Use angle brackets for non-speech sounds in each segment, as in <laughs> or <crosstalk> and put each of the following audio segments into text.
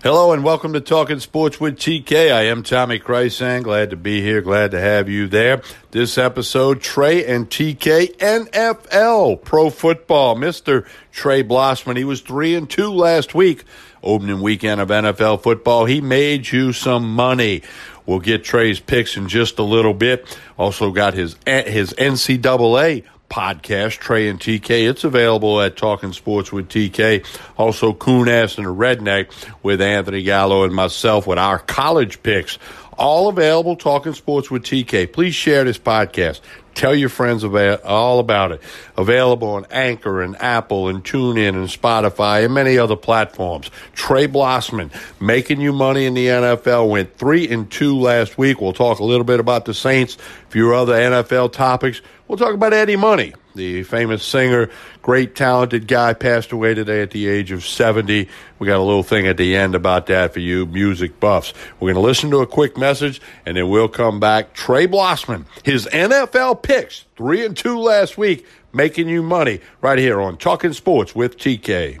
Hello and welcome to Talking Sports with TK. I am Tommy Krysan. Glad to be here. Glad to have you there. This episode, Trey and TK NFL Pro Football. Mr. Trey Blossman. He was three and two last week. Opening weekend of NFL football. He made you some money. We'll get Trey's picks in just a little bit. Also got his his NCAA podcast, Trey and TK. It's available at Talking Sports with TK. Also, Coon Ass and a Redneck with Anthony Gallo and myself with our college picks. All available, Talking Sports with TK. Please share this podcast. Tell your friends about all about it. Available on Anchor and Apple and TuneIn and Spotify and many other platforms. Trey Blossman making you money in the NFL went three and two last week. We'll talk a little bit about the Saints, a few other NFL topics. We'll talk about Eddie Money, the famous singer, great talented guy, passed away today at the age of 70. We got a little thing at the end about that for you music buffs. We're going to listen to a quick message and then we'll come back. Trey Blossman, his NFL picks, three and two last week, making you money right here on Talking Sports with TK.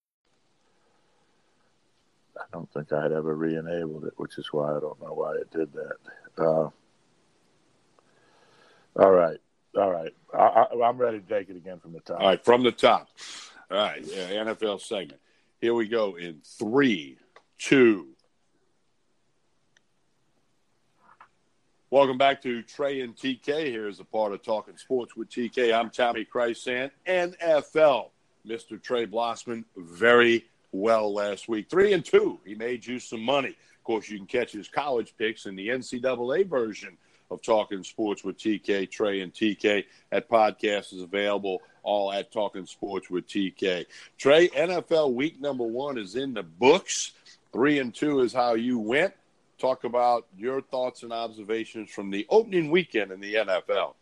I don't think I had ever re-enabled it, which is why I don't know why it did that. Uh, all right, all right. I, am ready to take it again from the top. All right, from the top. All right, yeah, NFL segment. Here we go in three, two. Welcome back to Trey and TK. Here is a part of Talking Sports with TK. I'm Tommy Krysan, NFL. Mr. Trey Blossman, very well last week. Three and two. He made you some money. Of course, you can catch his college picks in the NCAA version of Talking Sports with TK, Trey, and TK. That podcast is available all at Talking Sports with TK. Trey, NFL week number one is in the books. Three and two is how you went. Talk about your thoughts and observations from the opening weekend in the NFL.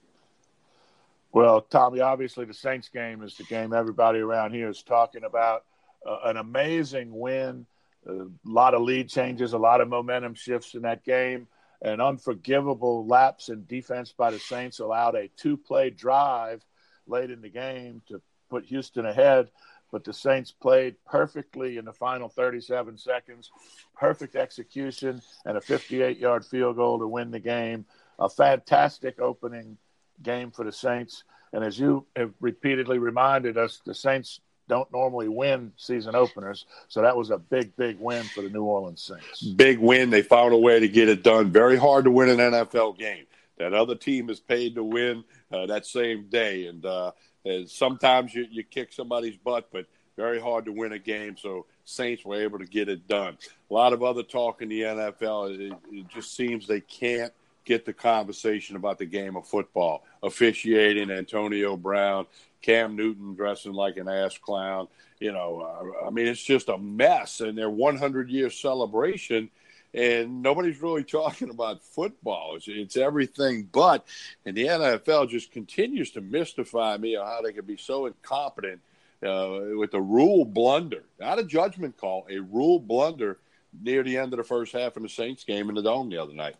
Well, Tommy, obviously the Saints game is the game everybody around here is talking about uh, an amazing win. A lot of lead changes, a lot of momentum shifts in that game. An unforgivable lapse in defense by the Saints allowed a two play drive late in the game to put Houston ahead. But the Saints played perfectly in the final 37 seconds, perfect execution, and a 58 yard field goal to win the game. A fantastic opening game for the Saints. And as you have repeatedly reminded us, the Saints don't normally win season openers. So that was a big, big win for the New Orleans Saints. Big win. They found a way to get it done. Very hard to win an NFL game. That other team is paid to win uh, that same day. And, uh, and sometimes you, you kick somebody's butt, but very hard to win a game. So Saints were able to get it done. A lot of other talk in the NFL. It, it just seems they can't get the conversation about the game of football. Officiating, Antonio Brown, Cam Newton dressing like an ass clown. You know, uh, I mean, it's just a mess. And their 100 year celebration, and nobody's really <laughs> talking about football. It's, it's, everything but. And the NFL just continues to mystify me on how they can be so incompetent uh, with a rule blunder, not a judgment call, a rule blunder near the end of the first half in the Saints game in the Dome the other night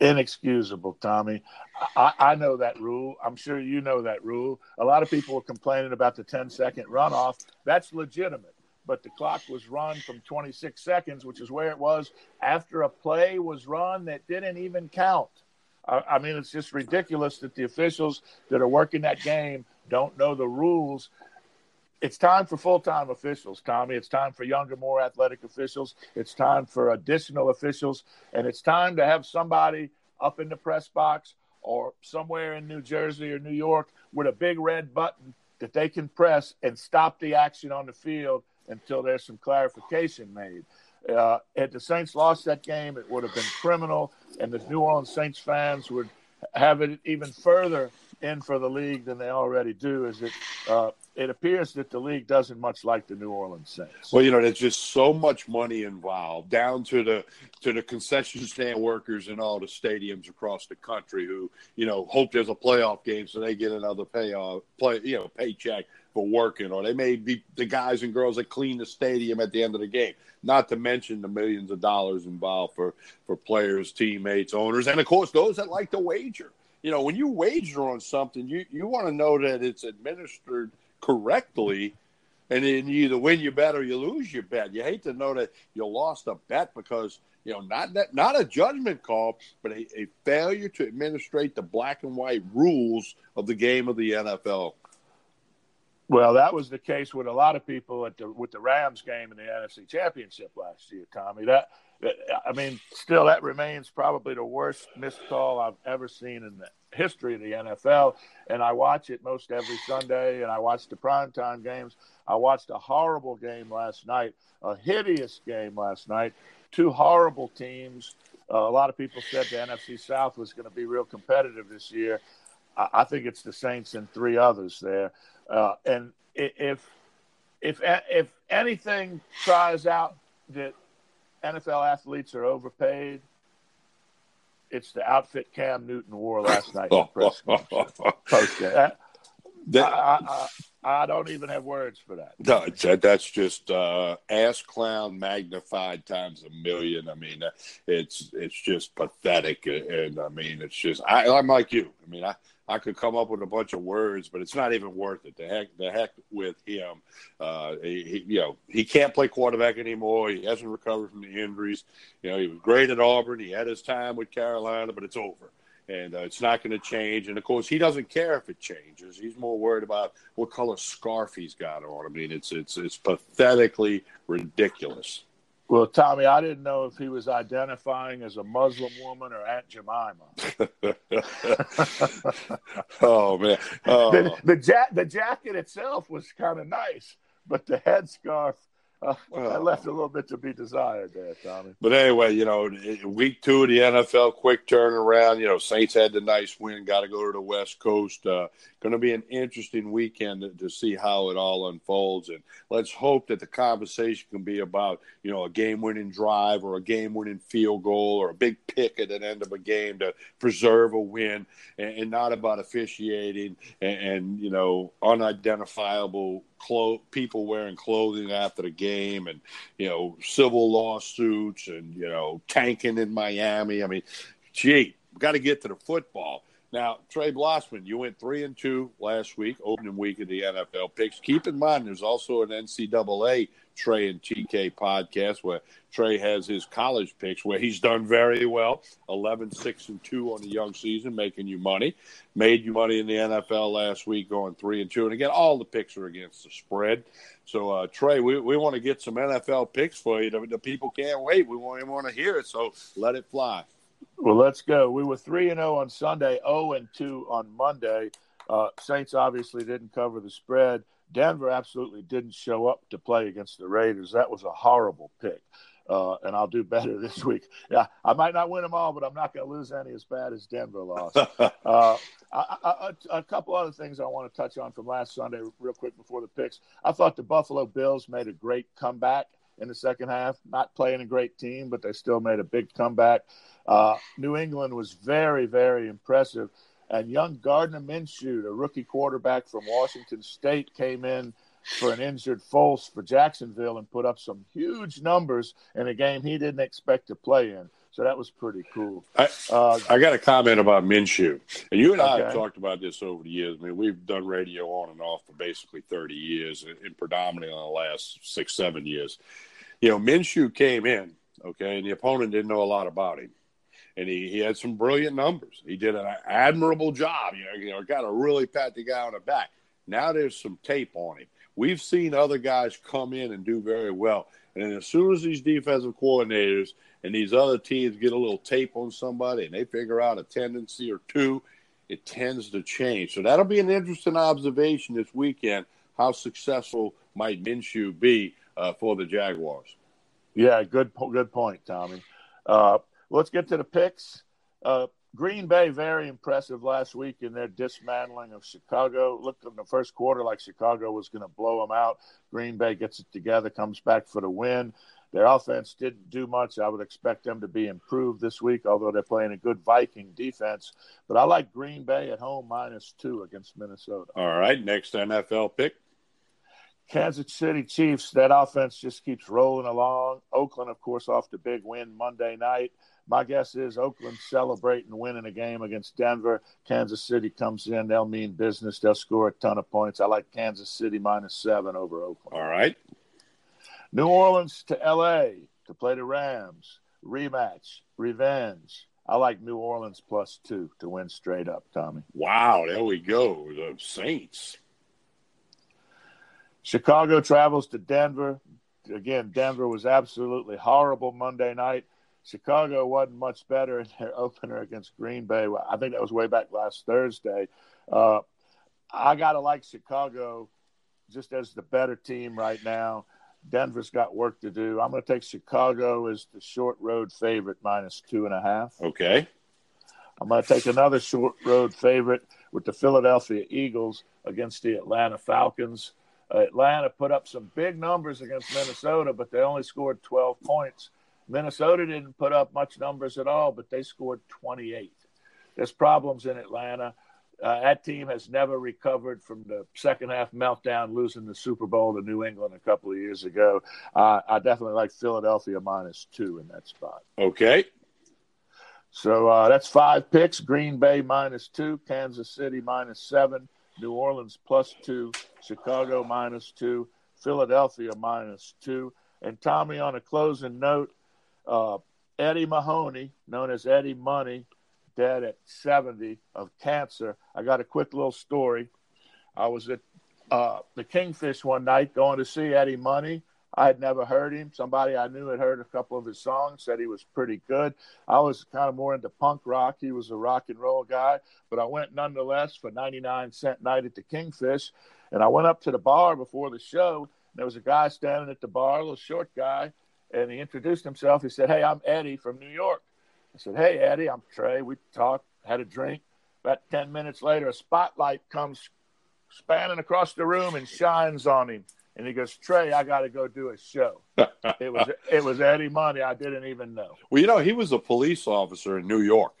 inexcusable, Tommy. I, I, know that rule. I'm sure you know that rule. A lot of people were complaining about the 10 second runoff. That's legitimate. But the clock was run from 26 seconds, which is where it was after a play was run that didn't even count. I, I mean, it's just ridiculous that the officials that are working that game don't know the rules it's time for full-time officials, Tommy. It's time for younger, more athletic officials. It's time for additional officials, and it's time to have somebody up in the press box or somewhere in New Jersey or New York with a big red button that they can press and stop the action on the field until there's some clarification made. Uh, had the Saints lost that game, it would have been criminal, and the New Orleans Saints fans would have it even further in for the league than they already do is that uh, it appears that the league doesn't much like the New Orleans Saints. Well, you know, there's just so much money involved, down to the to the concession stand workers in all the stadiums across the country who, you know, hope there's a playoff game so they get another payoff, play, you know, paycheck for working, or they may be the guys and girls that clean the stadium at the end of the game. Not to mention the millions of dollars involved for for players, teammates, owners, and of course those that like to wager. You know, when you wager on something, you you want to know that it's administered correctly. And then you either win your bet or you lose your bet. You hate to know that you lost a bet because you know not that not a judgment call, but a, a failure to administrate the black and white rules of the game of the NFL. Well, that was the case with a lot of people at the with the Rams game in the NFC Championship last year, Tommy. That, I mean, still that remains probably the worst missed call I've ever seen in the history of the NFL. And I watch it most every Sunday, and I watch the primetime games. I watched a horrible game last night, a hideous game last night. Two horrible teams. Uh, a lot of people said the NFC South was going to be real competitive this year. I, I think it's the Saints and three others there. Uh, and if if if anything tries out that NFL athletes are overpaid, it's the outfit Cam Newton wore last night <laughs> press post game. I, I, I, don't even have words for that. No, that's just uh, ass clown magnified times a million. I mean, it's it's just pathetic, and I mean, it's just I, I'm like you. I mean, I I could come up with a bunch of words, but it's not even worth it. The heck, the heck with him. Uh, he, you know, he can't play quarterback anymore. He hasn't recovered from the injuries. You know, he was great at Auburn. He had his time with Carolina, but it's over, and uh, it's not going to change. And of course, he doesn't care if it changes. He's more worried about what color scarf he's got on. I mean, it's it's it's pathetically ridiculous. Well, Tommy, I didn't know if he was identifying as a Muslim woman or Aunt Jemima. <laughs> oh man, oh. the the, ja- the jacket itself was kind of nice, but the headscarf <laughs> well, I left a little bit to be desired there, Tommy. But anyway, you know, week two of the NFL, quick turnaround. You know, Saints had the nice win. Got to go to the West Coast. Uh, going to be an interesting weekend to, to, see how it all unfolds. And let's hope that the conversation can be about, you know, a game-winning drive or a game-winning field goal or a big pick at the end of a game to preserve a win, and, and not about officiating and, and you know unidentifiable clo- people wearing clothing after the game and you know civil lawsuits and you know tanking in Miami. I mean, gee, got to get to the football. Now, Trey Blossman, you went three and two last week, opening week of the NFL picks. Keep in mind, there's also an NCAA Trey and TK podcast where Trey has his college picks where he's done very well 11 6 and 2 on the young season, making you money. Made you money in the NFL last week, going 3 and 2. And again, all the picks are against the spread. So, uh, Trey, we, we want to get some NFL picks for you. The, the people can't wait. We want, we want to hear it. So let it fly. Well, let's go. We were 3 and 0 on Sunday, 0 and 2 on Monday. Uh, Saints obviously didn't cover the spread. Denver absolutely didn't show up to play against the Raiders. That was a horrible pick. Uh, and I'll do better <laughs> this week. Yeah, I might not win them all, but I'm not going to lose any as bad as Denver lost. <laughs> uh, I, I, a couple other things I want to touch on from last Sunday, real quick before the picks. I thought the Buffalo Bills made a great comeback in the second half. Not playing a great team, but they still made a big comeback. Uh, New England was very, very impressive. And young Gardner Minshew, a rookie quarterback from Washington State, came in for an injured Foles for Jacksonville and put up some huge numbers in a game he didn't expect to play in. So that was pretty cool. I, uh, I got a comment about Minshew. And you and okay. I have talked about this over the years. I mean, we've done radio on and off for basically 30 years and predominantly on the last six, seven years. You know, Minshew came in, okay, and the opponent didn't know a lot about him and he, he had some brilliant numbers. He did an admirable job. You know, you know, got to really pat the guy on the back. Now there's some tape on him. We've seen other guys come in and do very well, and as soon as these defensive coordinators and these other teams get a little tape on somebody and they figure out a tendency or two, it tends to change. So that'll be an interesting observation this weekend. How successful might Minshew be uh, for the Jaguars? Yeah, good good point, Tommy. Uh, let's get to the picks. Uh, Green Bay very impressive last week in their dismantling of Chicago. Looked in the first quarter like Chicago was going to blow them out. Green Bay gets it together, comes back for the win. Their offense didn't do much. I would expect them to be improved this week, although they're playing a good Viking defense. But I like Green Bay at home minus two against Minnesota. All right, next NFL pick. Kansas City Chiefs, that offense just keeps rolling along. Oakland, of course, off the big win Monday night. My guess is Oakland celebrating winning a game against Denver. Kansas City comes in, they'll mean business. They'll score a ton of points. I like Kansas City minus seven over Oakland. All right. New Orleans to LA to play the Rams. Rematch, revenge. I like New Orleans plus two to win straight up, Tommy. Wow, there we go. The Saints. Chicago travels to Denver. Again, Denver was absolutely horrible Monday night. Chicago wasn't much better in their <laughs> opener against Green Bay. I think that was way back last Thursday. Uh, I got to like Chicago just as the better team right now. Denver's got work to do. I'm going to take Chicago as the short road favorite minus two and a half. Okay. I'm going to take another short road favorite with the Philadelphia Eagles against the Atlanta Falcons. Atlanta put up some big numbers against Minnesota, but they only scored 12 points. Minnesota didn't put up much numbers at all, but they scored 28. There's problems in Atlanta. Uh, that team has never recovered from the second half meltdown, losing the Super Bowl to New England a couple of years ago. Uh, I definitely like Philadelphia minus two in that spot. Okay. So uh, that's five picks Green Bay minus two, Kansas City minus seven, New Orleans plus two, Chicago minus two, Philadelphia minus two. And Tommy, on a closing note, uh, Eddie Mahoney, known as Eddie Money, dead at 70 of cancer. I got a quick little story. I was at uh, the Kingfish one night going to see Eddie Money. I had never heard him. Somebody I knew had heard a couple of his songs, said he was pretty good. I was kind of more into punk rock. He was a rock and roll guy, but I went nonetheless for 99 cent night at the Kingfish. And I went up to the bar before the show. There was a guy standing at the bar, a little short guy, and he introduced himself. He said, Hey, I'm Eddie from New York. I said, Hey, Eddie, I'm Trey. We talked, had a drink. About 10 minutes later, a spotlight comes spanning across the room and shines on him. And he goes, Trey, I got to go do a show. <laughs> it was it was Eddie Money. I didn't even know. Well, you know, he was a police officer in New York,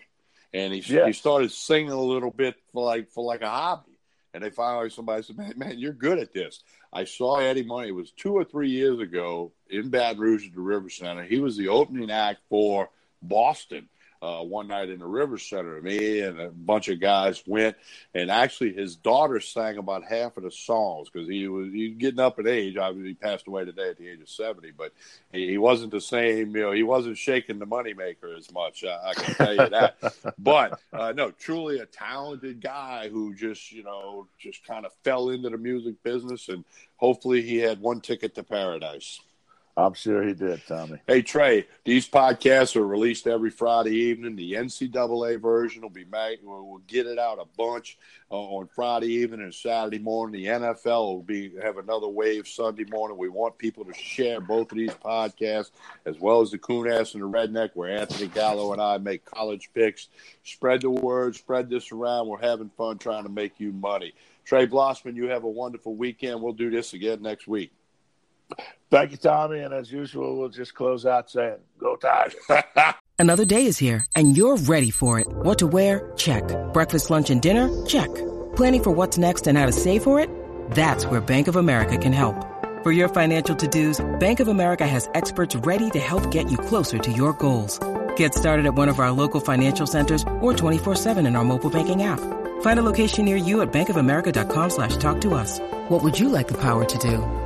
and he yes. he started singing a little bit for like for like a hobby. And they finally somebody said, "Man, man, you're good at this." I saw Eddie Money. It was two or three years ago in Baton Rouge at the River Center. He was the opening act for Boston uh, one night in the River Center. Me and a bunch of guys went, and actually his daughter sang about half of the songs because he was he getting up in age. Obviously, he passed away today at the age of seventy, but he, he wasn't the same. You know, he wasn't shaking the moneymaker as much. I, I can tell you that. <laughs> but uh, no, truly a talented guy who just you know just kind of fell into the music business, and hopefully he had one ticket to paradise. I'm sure he did, Tommy. Hey Trey, these podcasts are released every Friday evening. The NCAA version will be made. We'll get it out a bunch uh, on Friday evening and Saturday morning. The NFL will be have another wave Sunday morning. We want people to share both of these podcasts as well as the Coon-Ass and the Redneck, where Anthony Gallo and I make college picks. Spread the word, spread this around. We're having fun trying to make you money. Trey Blossman, you have a wonderful weekend. We'll do this again next week. Thank you, Tommy. And as usual, we'll just close out saying, Go Tigers. <laughs> Another day is here, and you're ready for it. What to wear? Check. Breakfast, lunch, and dinner? Check. Planning for what's next and how to save for it? That's where Bank of America can help. For your financial to dos, Bank of America has experts ready to help get you closer to your goals. Get started at one of our local financial centers or 24 7 in our mobile banking app. Find a location near you at bankofamerica.com slash talk to us. What would you like the power to do?